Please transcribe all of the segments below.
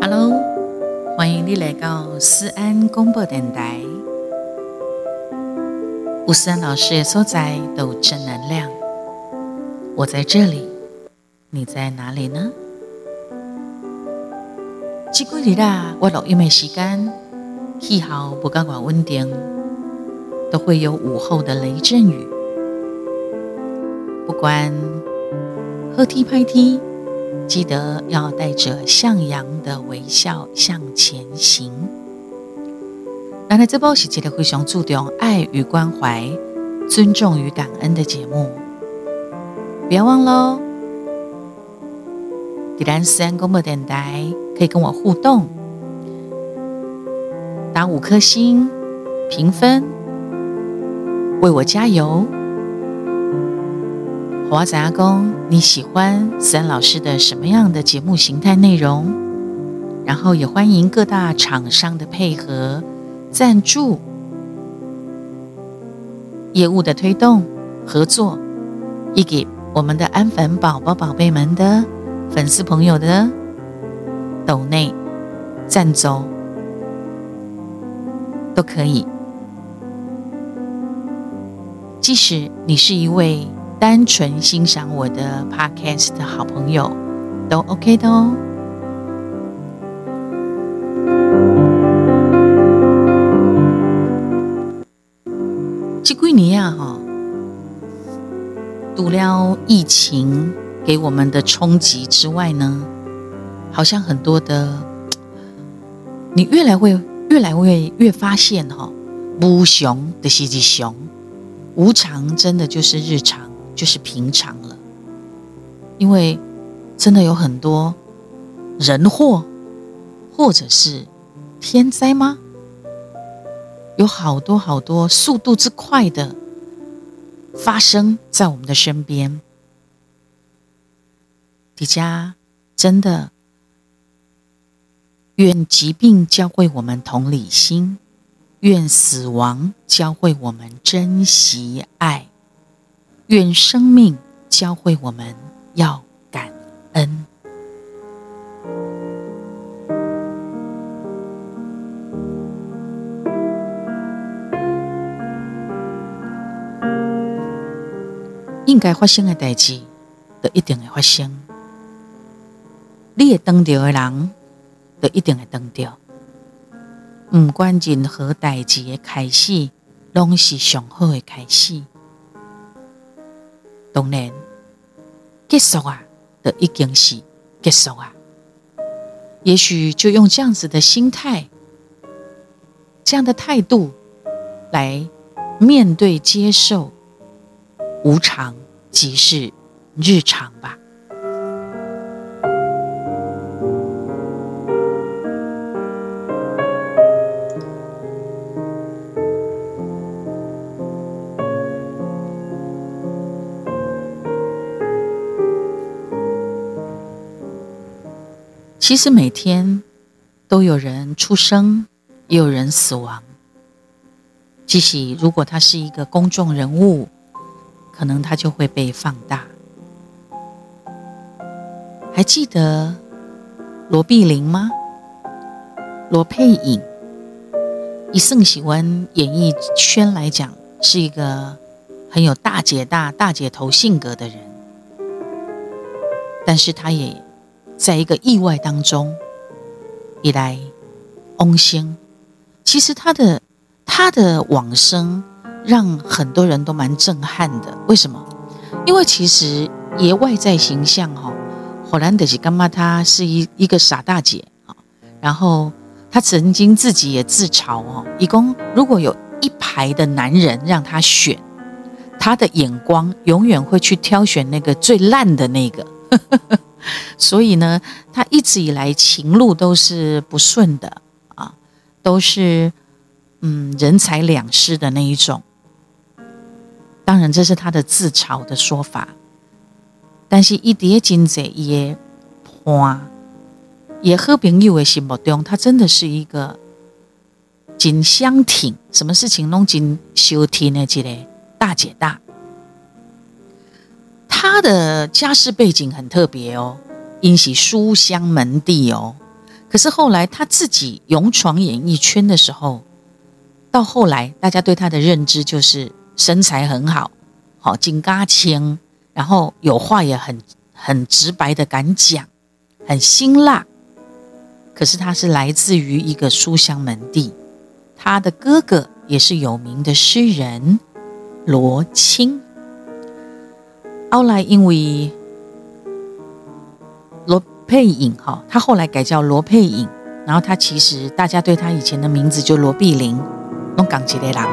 Hello，欢迎你来到思安广播电台。吴思安老师的所在都正能量。我在这里，你在哪里呢？这几日啦，我录音的时间气候不刚刚稳定，都会有午后的雷阵雨。不管喝踢拍踢，记得要带着向阳的微笑向前行。那来这波是一个非常注重爱与关怀、尊重与感恩的节目。不要忘喽！迪兰斯安公播电台可以跟我互动，打五颗星评分，为我加油。华仔阿公，你喜欢思安老师的什么样的节目形态内容？然后也欢迎各大厂商的配合、赞助、业务的推动、合作，以给。我们的安粉宝宝、宝贝们的粉丝朋友的斗内赞助都可以。即使你是一位单纯欣赏我的 Podcast 的好朋友，都 OK 的哦。这几年啊，哈。除了疫情给我们的冲击之外呢，好像很多的，你越来会越来会越发现哈，无常的是日常，无常真的就是日常，就是平常了。因为真的有很多人祸，或者是天灾吗？有好多好多速度之快的。发生在我们的身边，迪迦真的愿疾病教会我们同理心，愿死亡教会我们珍惜爱，愿生命教会我们要感恩。应该发生的代志，就一定会发生。你会当掉的人，就一定会当掉。不管任何代志的开始，拢是上好的开始。当然，结束啊，都已经是结束啊。也许就用这样子的心态，这样的态度来面对、接受无常。即是日常吧。其实每天都有人出生，也有人死亡。即使如果他是一个公众人物。可能他就会被放大。还记得罗碧玲吗？罗佩颖，以盛喜欢演艺圈来讲，是一个很有大姐大、大姐头性格的人。但是他也在一个意外当中，一来翁星。其实他的他的往生。让很多人都蛮震撼的。为什么？因为其实爷外在形象哈，火兰德西干妈，她是一一个傻大姐啊。然后她曾经自己也自嘲哦，一共如果有一排的男人让她选，她的眼光永远会去挑选那个最烂的那个。所以呢，他一直以来情路都是不顺的啊，都是嗯人财两失的那一种。当然，这是他的自嘲的说法。但是，一叠金子也花，也和朋友的心目中，他真的是一个金相挺，什么事情弄金修挺的这个大姐大。他的家世背景很特别哦，因喜书香门第哦。可是后来他自己勇闯演艺圈的时候，到后来大家对他的认知就是身材很好，好金嘎青，然后有话也很很直白的敢讲，很辛辣。可是他是来自于一个书香门第，他的哥哥也是有名的诗人罗青。后来因为罗佩影哈，他后来改叫罗佩影，然后他其实大家对他以前的名字就罗碧玲，弄港籍的郎。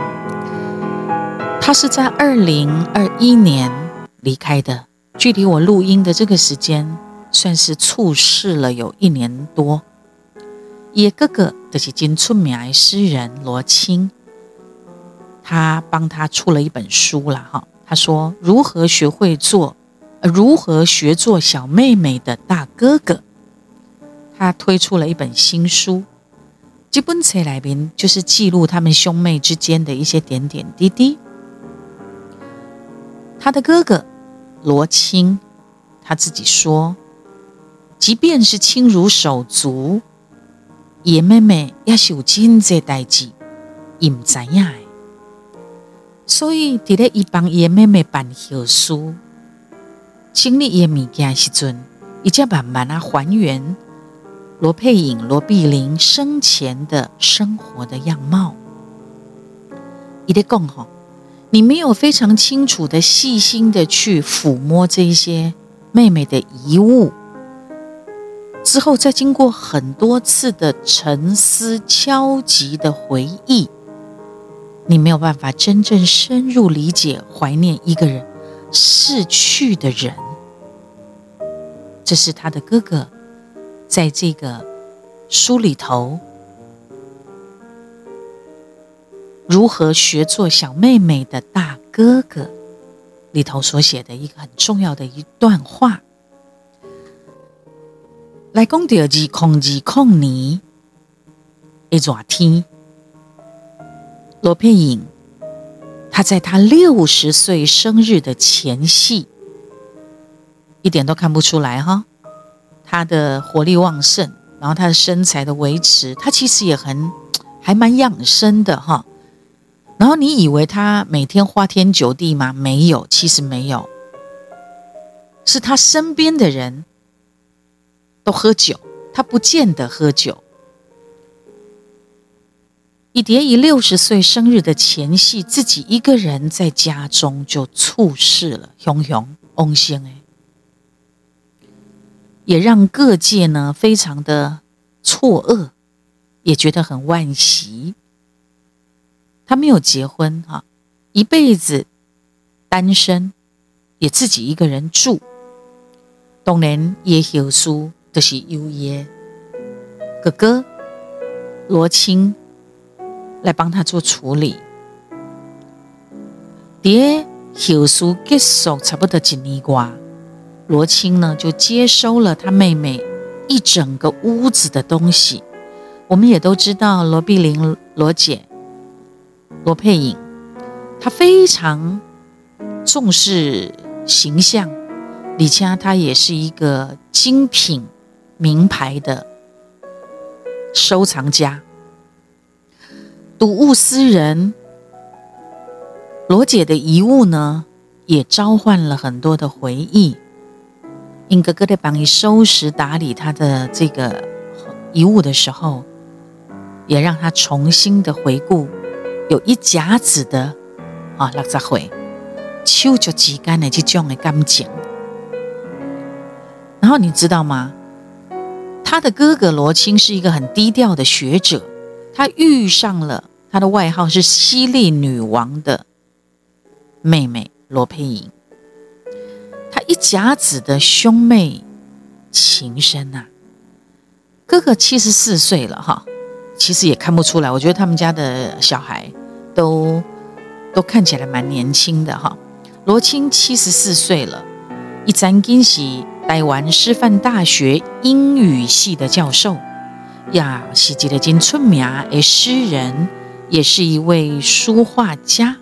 他是在二零二一年离开的，距离我录音的这个时间算是猝逝了有一年多。也哥哥就是金出名的诗人罗青，他帮他出了一本书了哈。他说如何学会做，如何学做小妹妹的大哥哥。他推出了一本新书，这本册来宾就是记录他们兄妹之间的一些点点滴滴。他的哥哥罗青，他自己说，即便是亲如手足。叶妹妹也是有真济代志，伊唔知影。所以伫咧伊帮叶妹妹办后事、清理伊物件时阵，伊才慢慢啊还原罗佩影、罗碧玲生前的生活的样貌。伊咧讲吼，你没有非常清楚的、细心的去抚摸这些妹妹的遗物。之后，再经过很多次的沉思、敲击的回忆，你没有办法真正深入理解、怀念一个人逝去的人。这是他的哥哥在这个书里头如何学做小妹妹的大哥哥里头所写的一个很重要的一段话。来讲第二季空二空年一热天，罗佩影，他在他六十岁生日的前夕，一点都看不出来哈，他的活力旺盛，然后他的身材的维持，他其实也很还蛮养生的哈。然后你以为他每天花天酒地吗？没有，其实没有，是他身边的人。都喝酒，他不见得喝酒。以蝶以六十岁生日的前夕，自己一个人在家中就猝逝了，熊熊翁星哎，也让各界呢非常的错愕，也觉得很惋惜。他没有结婚哈，一辈子单身，也自己一个人住，当然也有书。就是优耶哥哥罗青来帮他做处理。爹后事结束差不多一年瓜，罗青呢就接收了他妹妹一整个屋子的东西。我们也都知道罗碧玲罗姐罗佩影，她非常重视形象，李佳她也是一个精品。名牌的收藏家，睹物思人。罗姐的遗物呢，也召唤了很多的回忆。英哥哥在帮你收拾打理他的这个遗物的时候，也让他重新的回顾，有一甲子的啊，六十岁，手就挤干的这种的感情。然后你知道吗？他的哥哥罗青是一个很低调的学者，他遇上了他的外号是犀利女王的妹妹罗佩莹，他一甲子的兄妹情深呐。哥哥七十四岁了哈，其实也看不出来，我觉得他们家的小孩都都看起来蛮年轻的哈。罗青七十四岁了，一张惊喜。台湾师范大学英语系的教授，呀，是一个真出名的诗人，也是一位书画家。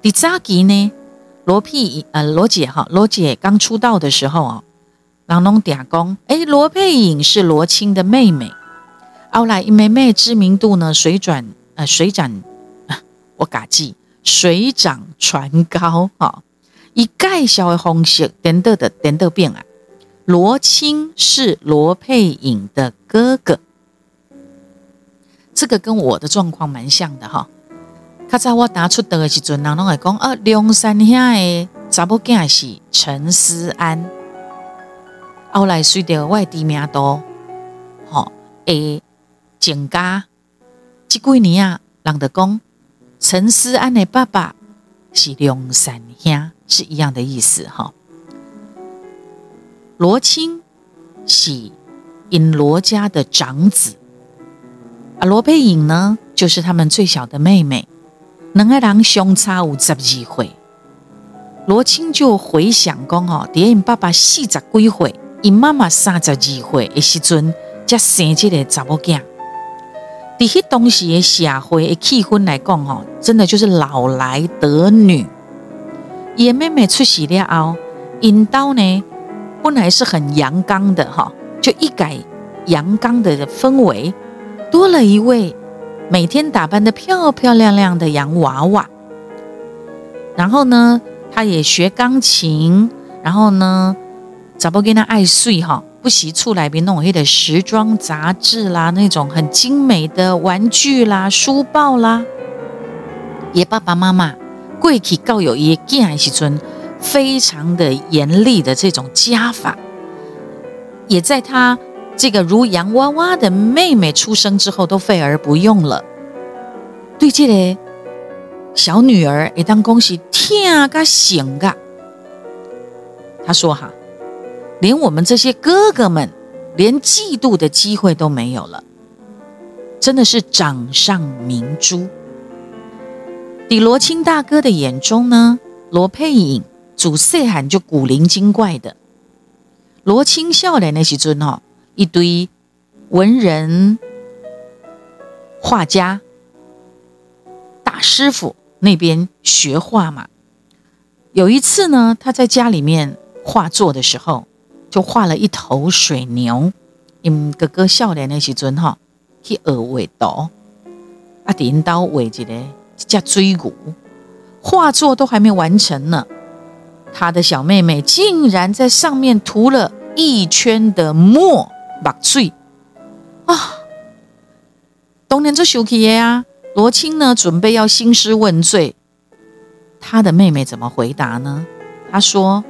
第早期呢，罗佩呃罗姐哈，罗姐刚出道的时候哦，郎侬嗲公，哎，罗佩颖是罗青的妹妹。后来因妹妹知名度呢水转呃水涨，我嘎记水涨船高哈。一介绍的方式，等等的等等变啊。罗青是罗佩颖的哥哥，这个跟我的状况蛮像的哈。较早我打出的时阵，人拢会讲啊，梁山遐的查某囝是陈思安。后来随着外地名多，吼，诶，蒋家这几年啊，人就讲陈思安的爸爸是梁山兄，是一样的意思哈。罗青是因罗家的长子，啊，罗佩颖呢，就是他们最小的妹妹。两个人相差有十二岁，罗青就回想讲哦，伫因爸爸四十几岁，因妈妈三十二岁的时阵，才生这个查某囝。伫迄当时的社会的气氛来讲哦，真的就是老来得女。伊妹妹出世了后，因刀呢本来是很阳刚的哈，就一改阳刚的氛围，多了一位。每天打扮的漂漂亮亮的洋娃娃，然后呢，他也学钢琴，然后呢，咋不跟他爱睡哈？不惜出来边弄些的时装杂志啦，那种很精美的玩具啦、书报啦。也爸爸妈妈贵体告有一件还是尊非常的严厉的这种家法，也在他。这个如洋娃娃的妹妹出生之后都废而不用了，对这个小女儿也当恭喜天啊醒啊！他说哈，连我们这些哥哥们连嫉妒的机会都没有了，真的是掌上明珠。李罗青大哥的眼中呢，罗佩颖主色喊就古灵精怪的，罗青笑脸那时尊哈。一堆文人、画家、大师傅那边学画嘛。有一次呢，他在家里面画作的时候，就画了一头水牛。因哥哥笑脸那时阵哈，去学画刀，啊，点刀画一个叫追骨，画作都还没完成呢，他的小妹妹竟然在上面涂了一圈的墨。白水啊！当年就生气的啊！罗青呢，准备要兴师问罪。他的妹妹怎么回答呢？他说：“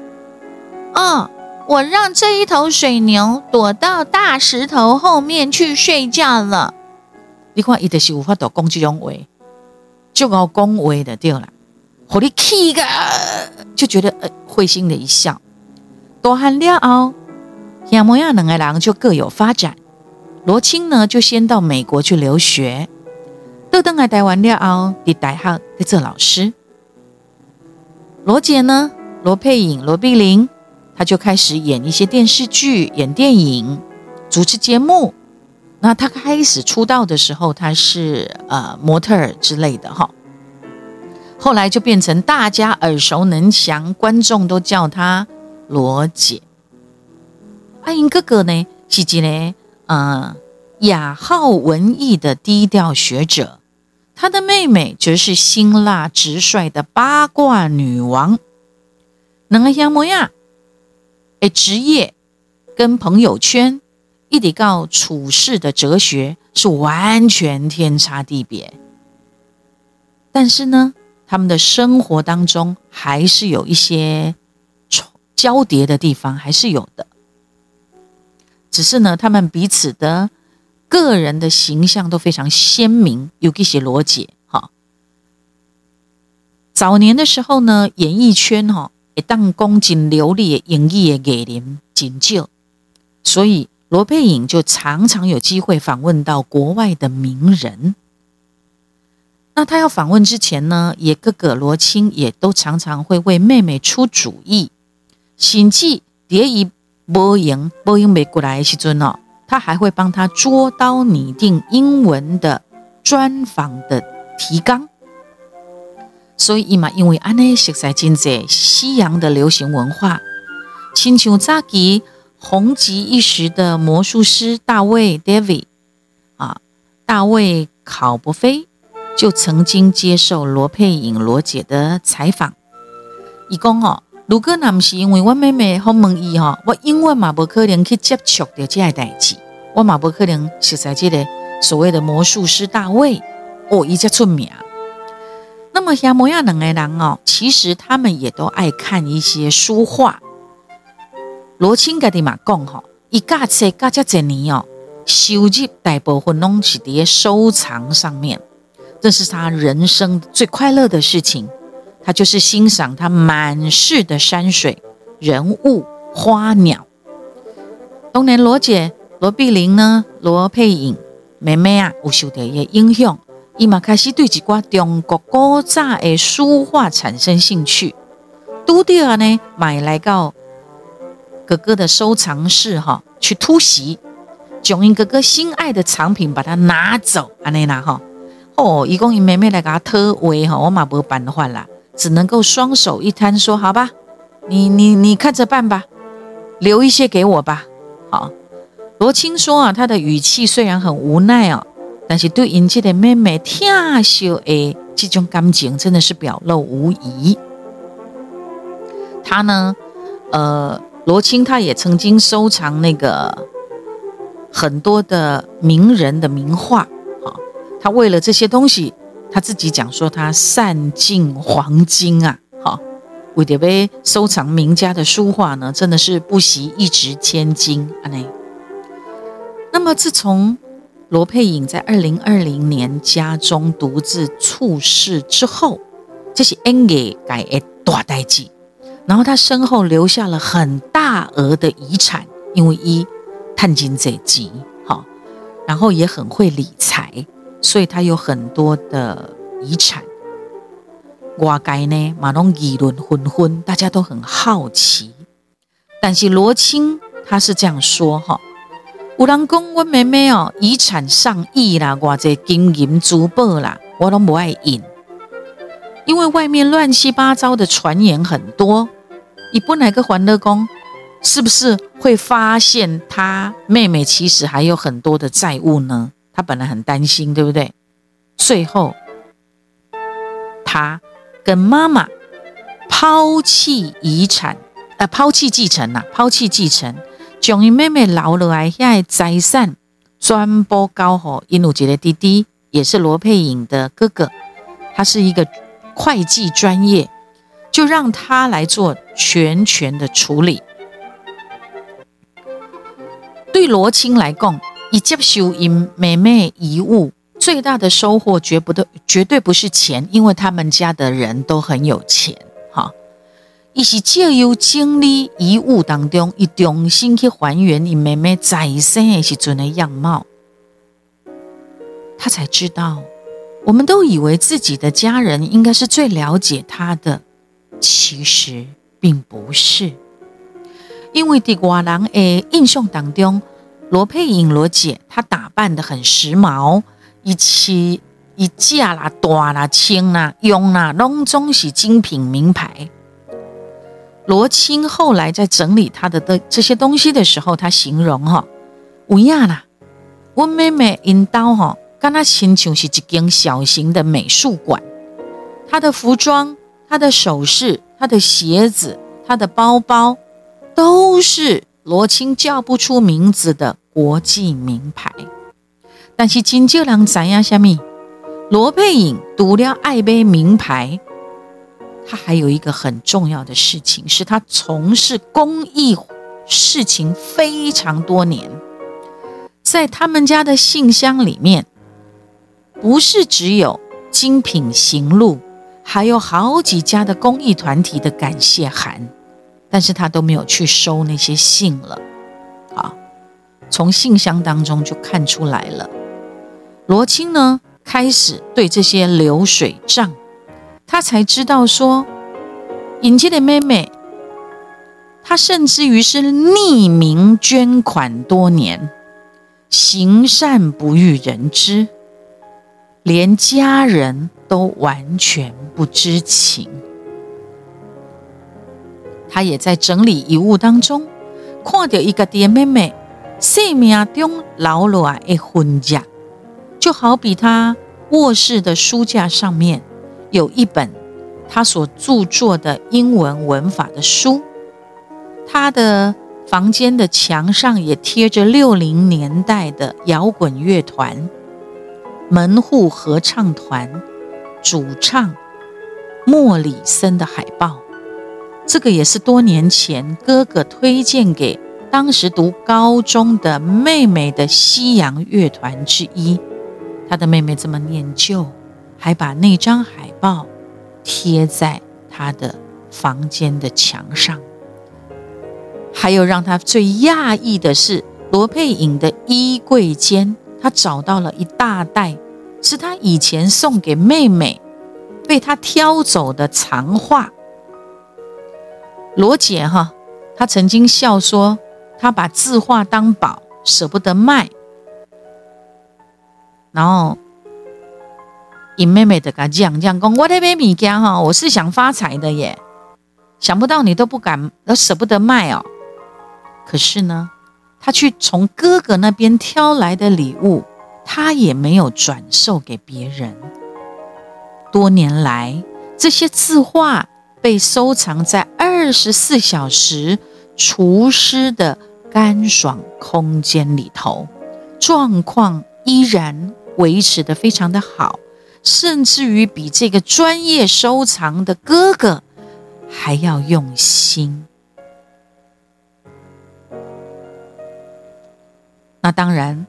哦，我让这一头水牛躲到大石头后面去睡觉了。”你看，伊就是无法度攻击种话，就要恭维的对了。火力气个，就觉得呃会心的一笑。多喊了后。亚摩亚两个人就各有发展。罗青呢，就先到美国去留学。豆登来台湾了后，伫大学在做老师。罗姐呢，罗佩颖、罗碧玲，她就开始演一些电视剧、演电影、主持节目。那她开始出道的时候，她是呃模特儿之类的哈。后来就变成大家耳熟能详，观众都叫她罗姐。阿英哥哥呢，是一个呃雅好文艺的低调学者。他的妹妹则是辛辣直率的八卦女王。两个样模样，诶，职业跟朋友圈，一直到处事的哲学是完全天差地别。但是呢，他们的生活当中还是有一些交叠的地方，还是有的。只是呢，他们彼此的个人的形象都非常鲜明，有一些逻辑哈。早年的时候呢，演艺圈哈一旦恭敬流利演艺的艺人仅就，所以罗佩颖就常常有机会访问到国外的名人。那他要访问之前呢，也哥哥罗青也都常常会为妹妹出主意，心计叠以。波音波音没过来时阵哦，他还会帮他捉刀拟定英文的专访的提纲。所以伊嘛因为安尼熟悉真济西洋的流行文化，亲像早期红极一时的魔术师大卫 David 啊，大卫考伯菲就曾经接受罗佩颖罗姐的采访，伊讲哦，如果那不是因为我妹妹好问伊吼，我永远嘛无可能去接触着这个代志，我嘛无可能熟悉这个所谓的魔术师大卫哦，伊才出名。那么像摩亚两个人哦，其实他们也都爱看一些书画。罗青家的嘛讲吼，一架车架这几年哦，收入大部分拢是伫收藏上面，这是他人生最快乐的事情。他就是欣赏他满室的山水、人物、花鸟。当年罗姐罗碧玲呢，罗佩颖妹妹啊，有受到伊影响。伊嘛开始对一寡中国古早的书画产生兴趣，拄着呢买来到哥哥的收藏室哈，去突袭，将因哥哥心爱的藏品把它拿走，安尼啦哈。哦，伊讲伊妹妹来给他偷画哈，我嘛无办法啦，只能够双手一摊说好吧，你你你看着办吧，留一些给我吧。好，罗青说啊，他的语气虽然很无奈哦。但是对因这的妹妹疼惜的这种感情，真的是表露无遗。他呢，呃，罗青他也曾经收藏那个很多的名人的名画，啊，他为了这些东西，他自己讲说他散尽黄金啊，好，为了收藏名家的书画呢，真的是不惜一掷千金啊！那，那么自从罗佩颖在二零二零年家中独自猝逝之后，这是 N 给改诶大代际。然后他身后留下了很大额的遗产，因为一探金这级好，然后也很会理财，所以他有很多的遗产。外界呢，马龙议论纷纷，大家都很好奇。但是罗青他是这样说哈。有人讲我妹妹哦，遗产上亿啦，我这金银珠宝啦，我都不爱引，因为外面乱七八糟的传言很多。你本来个欢乐公，是不是会发现他妹妹其实还有很多的债务呢？他本来很担心，对不对？最后，他跟妈妈抛弃遗产，呃，抛弃继承呐，抛弃继承。将伊妹妹留落来遐财产全部交好，因有一个弟弟，也是罗佩颖的哥哥，他是一个会计专业，就让他来做全权的处理。对罗青来讲，以接收因妹妹遗物最大的收获，绝不的绝对不是钱，因为他们家的人都很有钱。哈伊是借由经历遗物当中，伊重新去还原因妹妹在生的时阵的样貌，他才知道，我们都以为自己的家人应该是最了解他的，其实并不是。因为在外人的印象当中，罗佩颖罗姐她打扮的很时髦，一起一架啦、大啦、轻啦、用啦，拢总是精品名牌。罗青后来在整理她的的这些东西的时候，她形容哈，乌亚啦，我妹妹因刀哈，跟他亲像是一间小型的美术馆。她的服装、她的首饰、她的鞋子、她的包包，都是罗青叫不出名字的国际名牌。但是真少人知影什么？罗佩颖除了爱买名牌。他还有一个很重要的事情，是他从事公益事情非常多年。在他们家的信箱里面，不是只有精品行路，还有好几家的公益团体的感谢函，但是他都没有去收那些信了。从信箱当中就看出来了，罗青呢开始对这些流水账。他才知道说，尹杰的妹妹，她甚至于是匿名捐款多年，行善不欲人知，连家人都完全不知情。他也在整理遗物当中，看到一个爹妹妹生命中老落的婚架，就好比他卧室的书架上面有一本他所著作的英文文法的书，他的房间的墙上也贴着六零年代的摇滚乐团门户合唱团主唱莫里森的海报。这个也是多年前哥哥推荐给当时读高中的妹妹的西洋乐团之一。他的妹妹这么念旧，还把那张海报贴在他的房间的墙上。还有让他最讶异的是，罗佩颖的衣柜间，他找到了一大袋，是他以前送给妹妹被他挑走的藏画。罗姐哈，她曾经笑说，他把字画当宝，舍不得卖。然后，尹妹妹的讲讲讲讲，我那边米家哈，我是想发财的耶，想不到你都不敢，都舍不得卖哦。可是呢，她去从哥哥那边挑来的礼物，她也没有转售给别人。多年来，这些字画。被收藏在二十四小时除湿的干爽空间里头，状况依然维持的非常的好，甚至于比这个专业收藏的哥哥还要用心。那当然，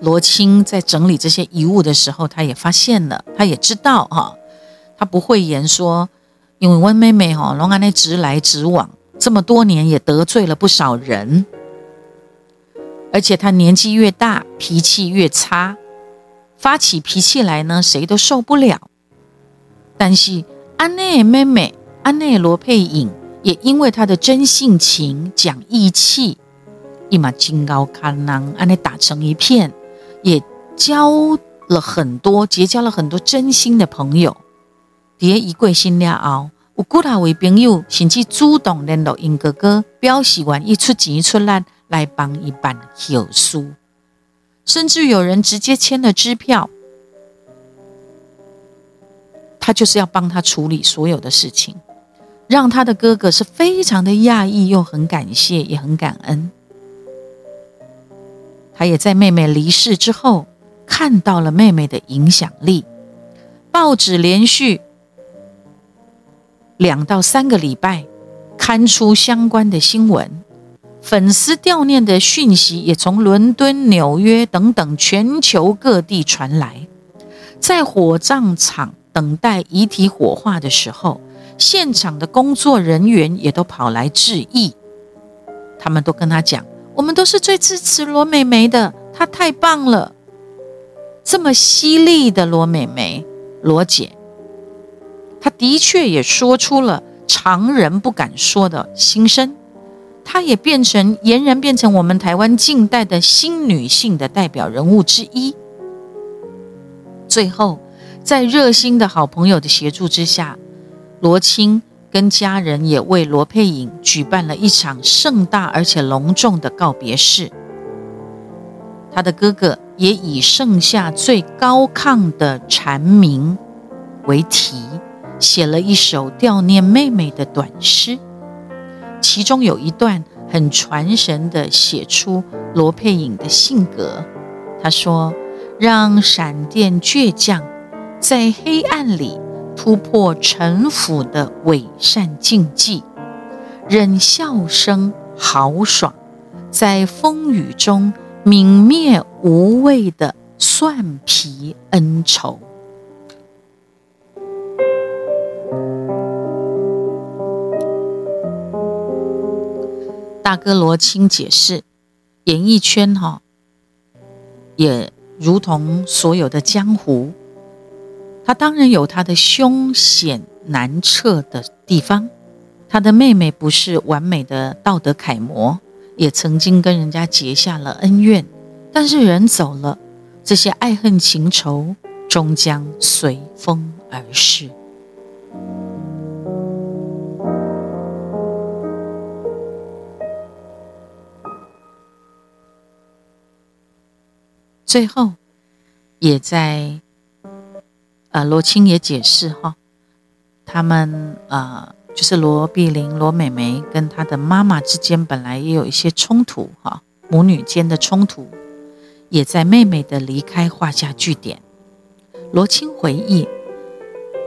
罗青在整理这些遗物的时候，他也发现了，他也知道哈，他不会言说。因为温妹妹哈，龙安那直来直往，这么多年也得罪了不少人，而且他年纪越大，脾气越差，发起脾气来呢，谁都受不了。但是安内妹妹安内罗佩颖也因为她的真性情、讲义气，一马金高堪囊，安内打成一片，也交了很多，结交了很多真心的朋友。蝶一贵心了后，有古他为朋友，甚至主动联络英哥哥，表示愿意出钱出力来帮一办后书，甚至有人直接签了支票，他就是要帮他处理所有的事情，让他的哥哥是非常的讶异，又很感谢，也很感恩。他也在妹妹离世之后，看到了妹妹的影响力，报纸连续。两到三个礼拜，刊出相关的新闻，粉丝悼念的讯息也从伦敦、纽约等等全球各地传来。在火葬场等待遗体火化的时候，现场的工作人员也都跑来致意。他们都跟他讲：“我们都是最支持罗美美的，她太棒了，这么犀利的罗美美，罗姐。”他的确也说出了常人不敢说的心声，她也变成俨然变成我们台湾近代的新女性的代表人物之一。最后，在热心的好朋友的协助之下，罗青跟家人也为罗佩颖举办了一场盛大而且隆重的告别式。他的哥哥也以盛夏最高亢的蝉鸣为题。写了一首悼念妹妹的短诗，其中有一段很传神的，写出罗佩颖的性格。他说：“让闪电倔强，在黑暗里突破城府的伪善禁忌，忍笑声豪爽，在风雨中泯灭无谓的蒜皮恩仇。”大哥罗青解释，演艺圈哈，也如同所有的江湖，他当然有他的凶险难测的地方。他的妹妹不是完美的道德楷模，也曾经跟人家结下了恩怨。但是人走了，这些爱恨情仇终将随风而逝。最后，也在呃，罗青也解释哈，他们呃，就是罗碧玲、罗美美跟她的妈妈之间本来也有一些冲突哈，母女间的冲突，也在妹妹的离开画下句点。罗青回忆，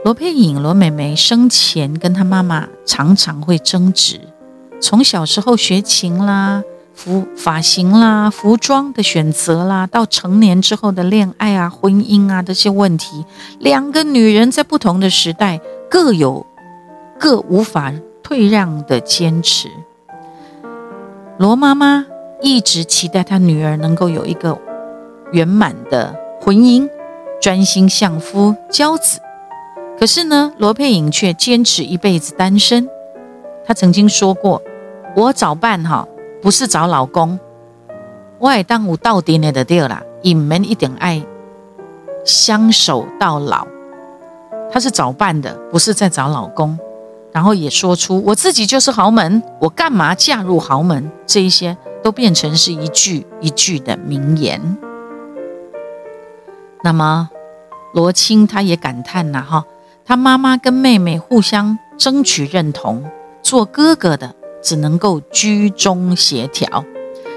罗佩颖、罗美美生前跟她妈妈常常会争执，从小时候学琴啦。服发型啦，服装的选择啦，到成年之后的恋爱啊、婚姻啊这些问题，两个女人在不同的时代各有各无法退让的坚持。罗妈妈一直期待她女儿能够有一个圆满的婚姻，专心相夫教子。可是呢，罗佩颖却坚持一辈子单身。她曾经说过：“我早办哈。”不是找老公，我也当有到底的对啦，隐门一点爱，相守到老。他是找伴的，不是在找老公。然后也说出我自己就是豪门，我干嘛嫁入豪门？这一些都变成是一句一句的名言。那么罗青他也感叹呐，哈，他妈妈跟妹妹互相争取认同，做哥哥的。只能够居中协调，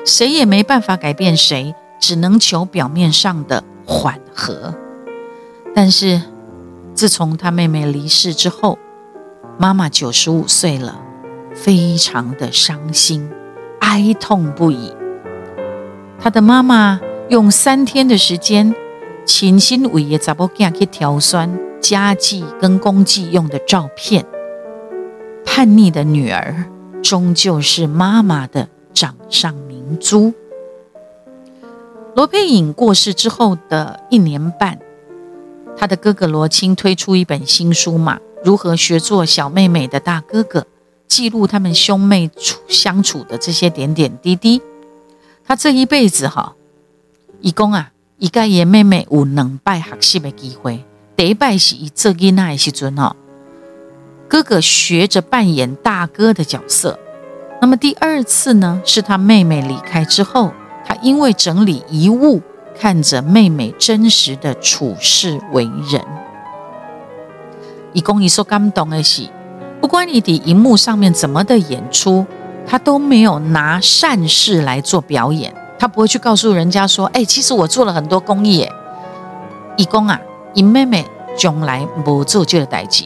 谁也没办法改变谁，只能求表面上的缓和。但是，自从他妹妹离世之后，妈妈九十五岁了，非常的伤心，哀痛不已。他的妈妈用三天的时间，亲心为爷查某囝去挑选家祭跟公祭用的照片。叛逆的女儿。终究是妈妈的掌上明珠。罗佩颖过世之后的一年半，他的哥哥罗青推出一本新书嘛，如何学做小妹妹的大哥哥，记录他们兄妹处相处的这些点点滴滴。他这一辈子哈，一共啊，一个爷妹妹有两拜学习的机会，第一拜是以做囡仔的时阵哦。哥哥学着扮演大哥的角色，那么第二次呢？是他妹妹离开之后，他因为整理遗物，看着妹妹真实的处事为人。一公一说感动的是，不管你的荧幕上面怎么的演出，他都没有拿善事来做表演，他不会去告诉人家说：“哎，其实我做了很多公益。”一公啊，你妹妹将来不做这个代志。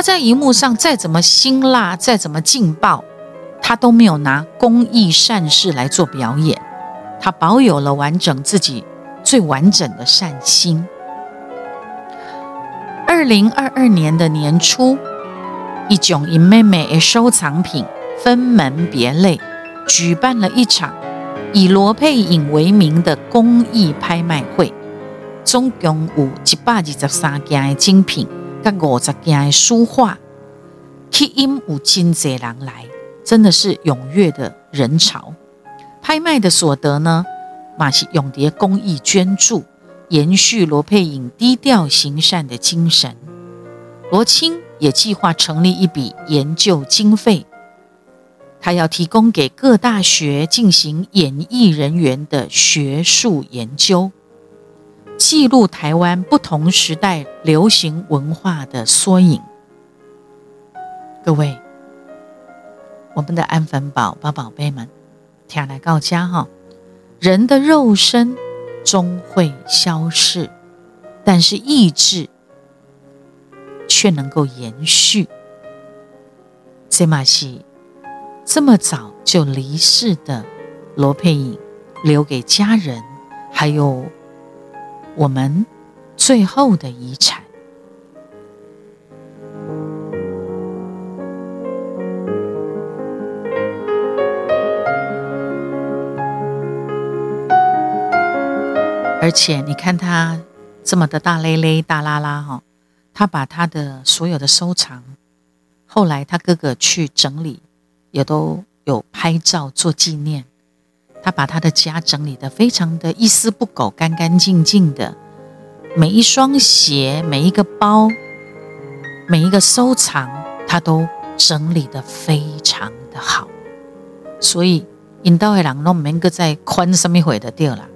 他在荧幕上再怎么辛辣，再怎么劲爆，他都没有拿公益善事来做表演。他保有了完整自己最完整的善心。二零二二年的年初，一种以妹妹的收藏品分门别类，举办了一场以罗佩颖为名的公益拍卖会，总共有一百二十三件的精品。跟五十件的书画，吸引有真济人来，真的是踊跃的人潮。拍卖的所得呢，马是永蝶公益捐助，延续罗佩颖低调行善的精神。罗青也计划成立一笔研究经费，他要提供给各大学进行演艺人员的学术研究。记录台湾不同时代流行文化的缩影。各位，我们的安粉宝宝宝贝们，听来告家哈，人的肉身终会消逝，但是意志却能够延续。这马戏这么早就离世的罗佩颖，留给家人还有。我们最后的遗产，而且你看他这么的大咧咧、大拉拉哈，他把他的所有的收藏，后来他哥哥去整理，也都有拍照做纪念。他把他的家整理的非常的一丝不苟、干干净净的，每一双鞋、每一个包、每一个收藏，他都整理的非常的好。所以，引导的人都没个在宽什么回的掉了。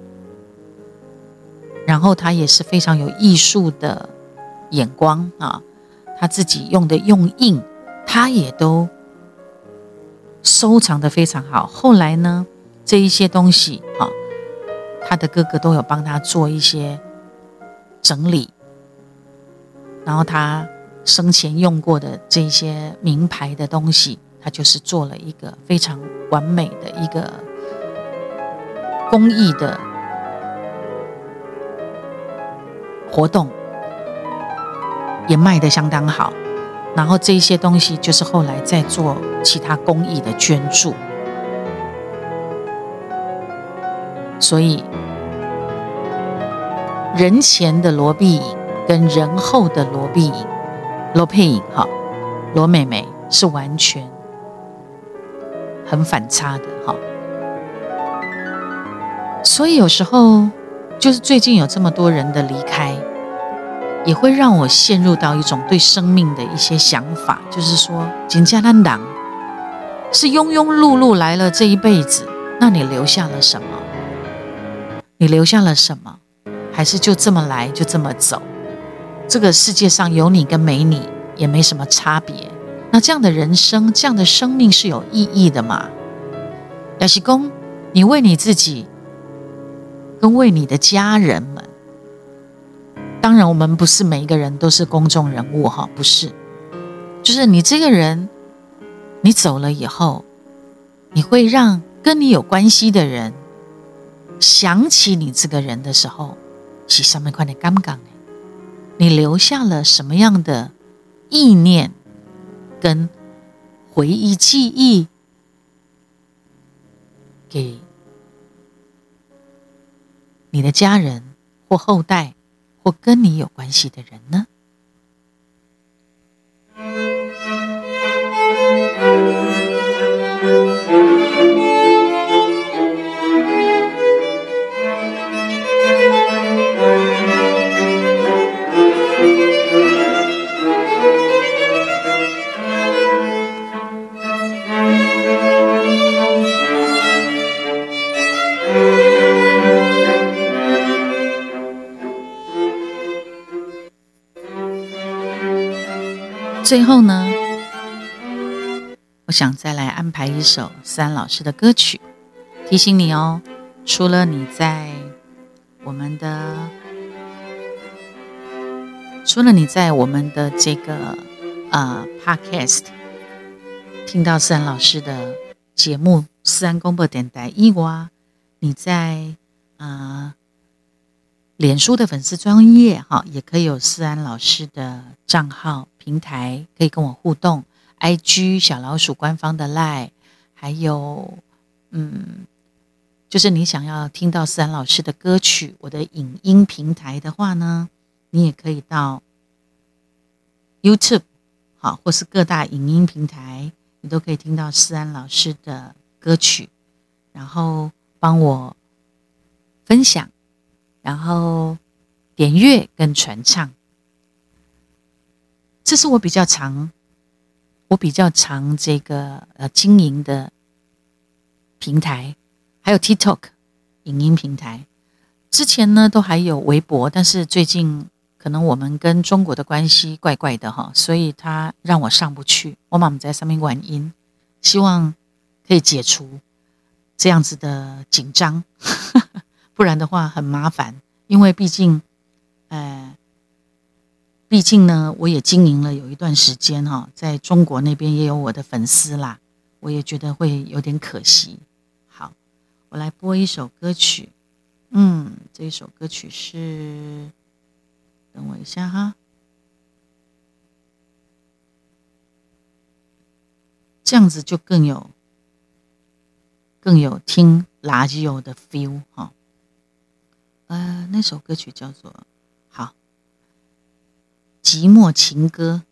然后他也是非常有艺术的眼光啊，他自己用的用印，他也都收藏的非常好。后来呢，这一些东西啊，他的哥哥都有帮他做一些。整理，然后他生前用过的这些名牌的东西，他就是做了一个非常完美的一个公益的活动，也卖的相当好。然后这些东西就是后来在做其他公益的捐助，所以。人前的罗碧影跟人后的罗碧影、罗佩影，哈，罗美美是完全很反差的，哈。所以有时候，就是最近有这么多人的离开，也会让我陷入到一种对生命的一些想法，就是说，金家兰党是庸庸碌碌来了这一辈子，那你留下了什么？你留下了什么？还是就这么来，就这么走。这个世界上有你跟没你也没什么差别。那这样的人生，这样的生命是有意义的吗？亚西公，你为你自己，跟为你的家人们。当然，我们不是每一个人都是公众人物哈，不是。就是你这个人，你走了以后，你会让跟你有关系的人想起你这个人的时候。是上面快点刚刚呢？你留下了什么样的意念跟回忆记忆给你的家人或后代或跟你有关系的人呢？最后呢，我想再来安排一首思安老师的歌曲，提醒你哦。除了你在我们的，除了你在我们的这个呃 Podcast 听到思安老师的节目《思安公播电台》以外，你在啊。脸书的粉丝专业哈，也可以有思安老师的账号平台，可以跟我互动。IG 小老鼠官方的 Line，还有嗯，就是你想要听到思安老师的歌曲，我的影音平台的话呢，你也可以到 YouTube 好，或是各大影音平台，你都可以听到思安老师的歌曲，然后帮我分享。然后点乐跟传唱，这是我比较常，我比较常这个呃经营的平台，还有 TikTok 影音平台。之前呢都还有微博，但是最近可能我们跟中国的关系怪怪的哈，所以他让我上不去。我妈妈在上面玩音，希望可以解除这样子的紧张。不然的话很麻烦，因为毕竟，呃，毕竟呢，我也经营了有一段时间哈，在中国那边也有我的粉丝啦，我也觉得会有点可惜。好，我来播一首歌曲，嗯，这一首歌曲是，等我一下哈，这样子就更有更有听垃圾油的 feel 哈。呃，那首歌曲叫做《《寂寞情歌》，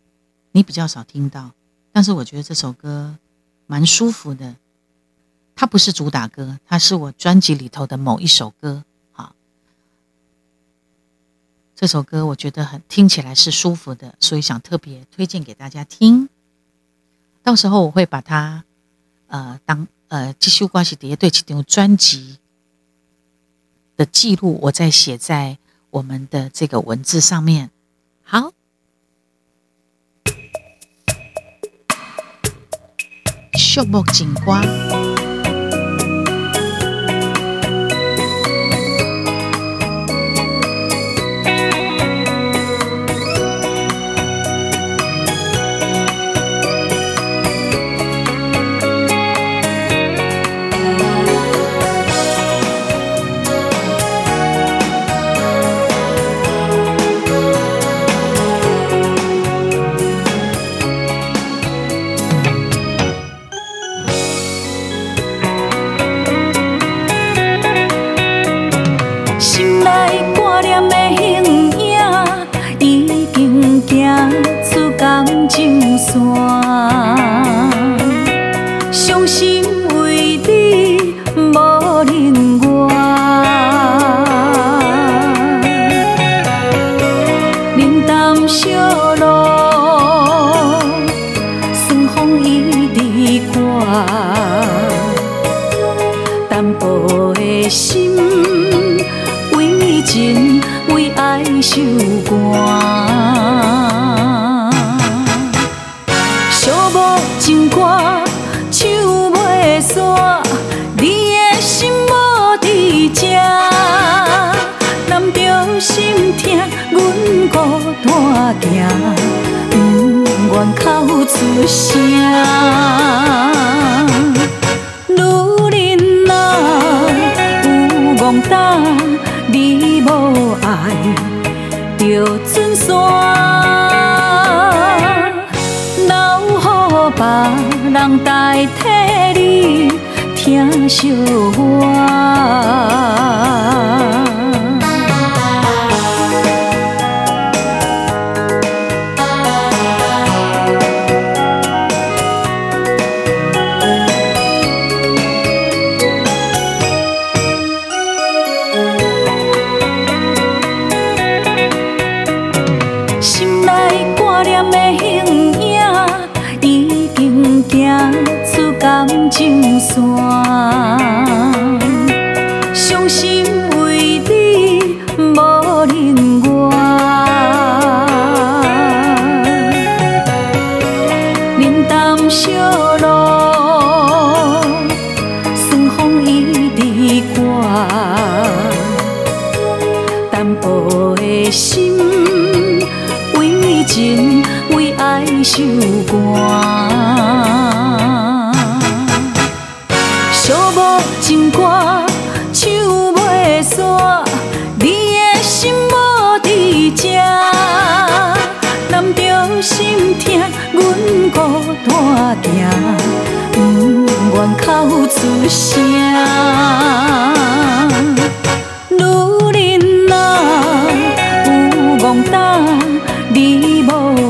你比较少听到，但是我觉得这首歌蛮舒服的。它不是主打歌，它是我专辑里头的某一首歌。啊，这首歌我觉得很听起来是舒服的，所以想特别推荐给大家听。到时候我会把它呃当呃继续关系叠对齐点专辑的记录，我再写在我们的这个文字上面。好。树木景观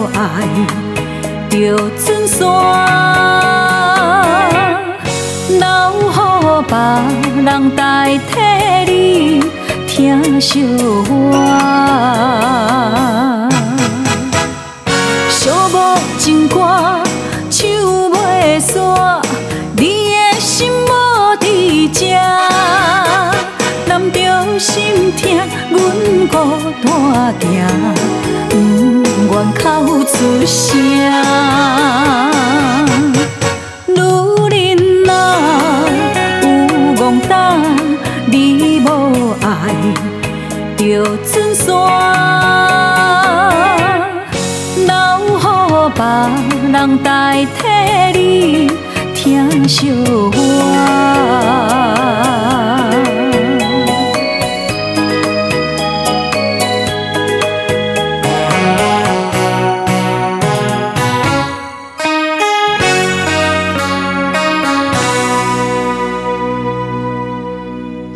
要爱，着尽山，留乎别人代替你听笑话，寂寞情歌。着心疼，阮孤单行，不愿哭出声。女人若，有戆胆，你无爱，着准山。留予别人代替你疼惜我。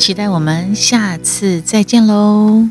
期待我们下次再见喽。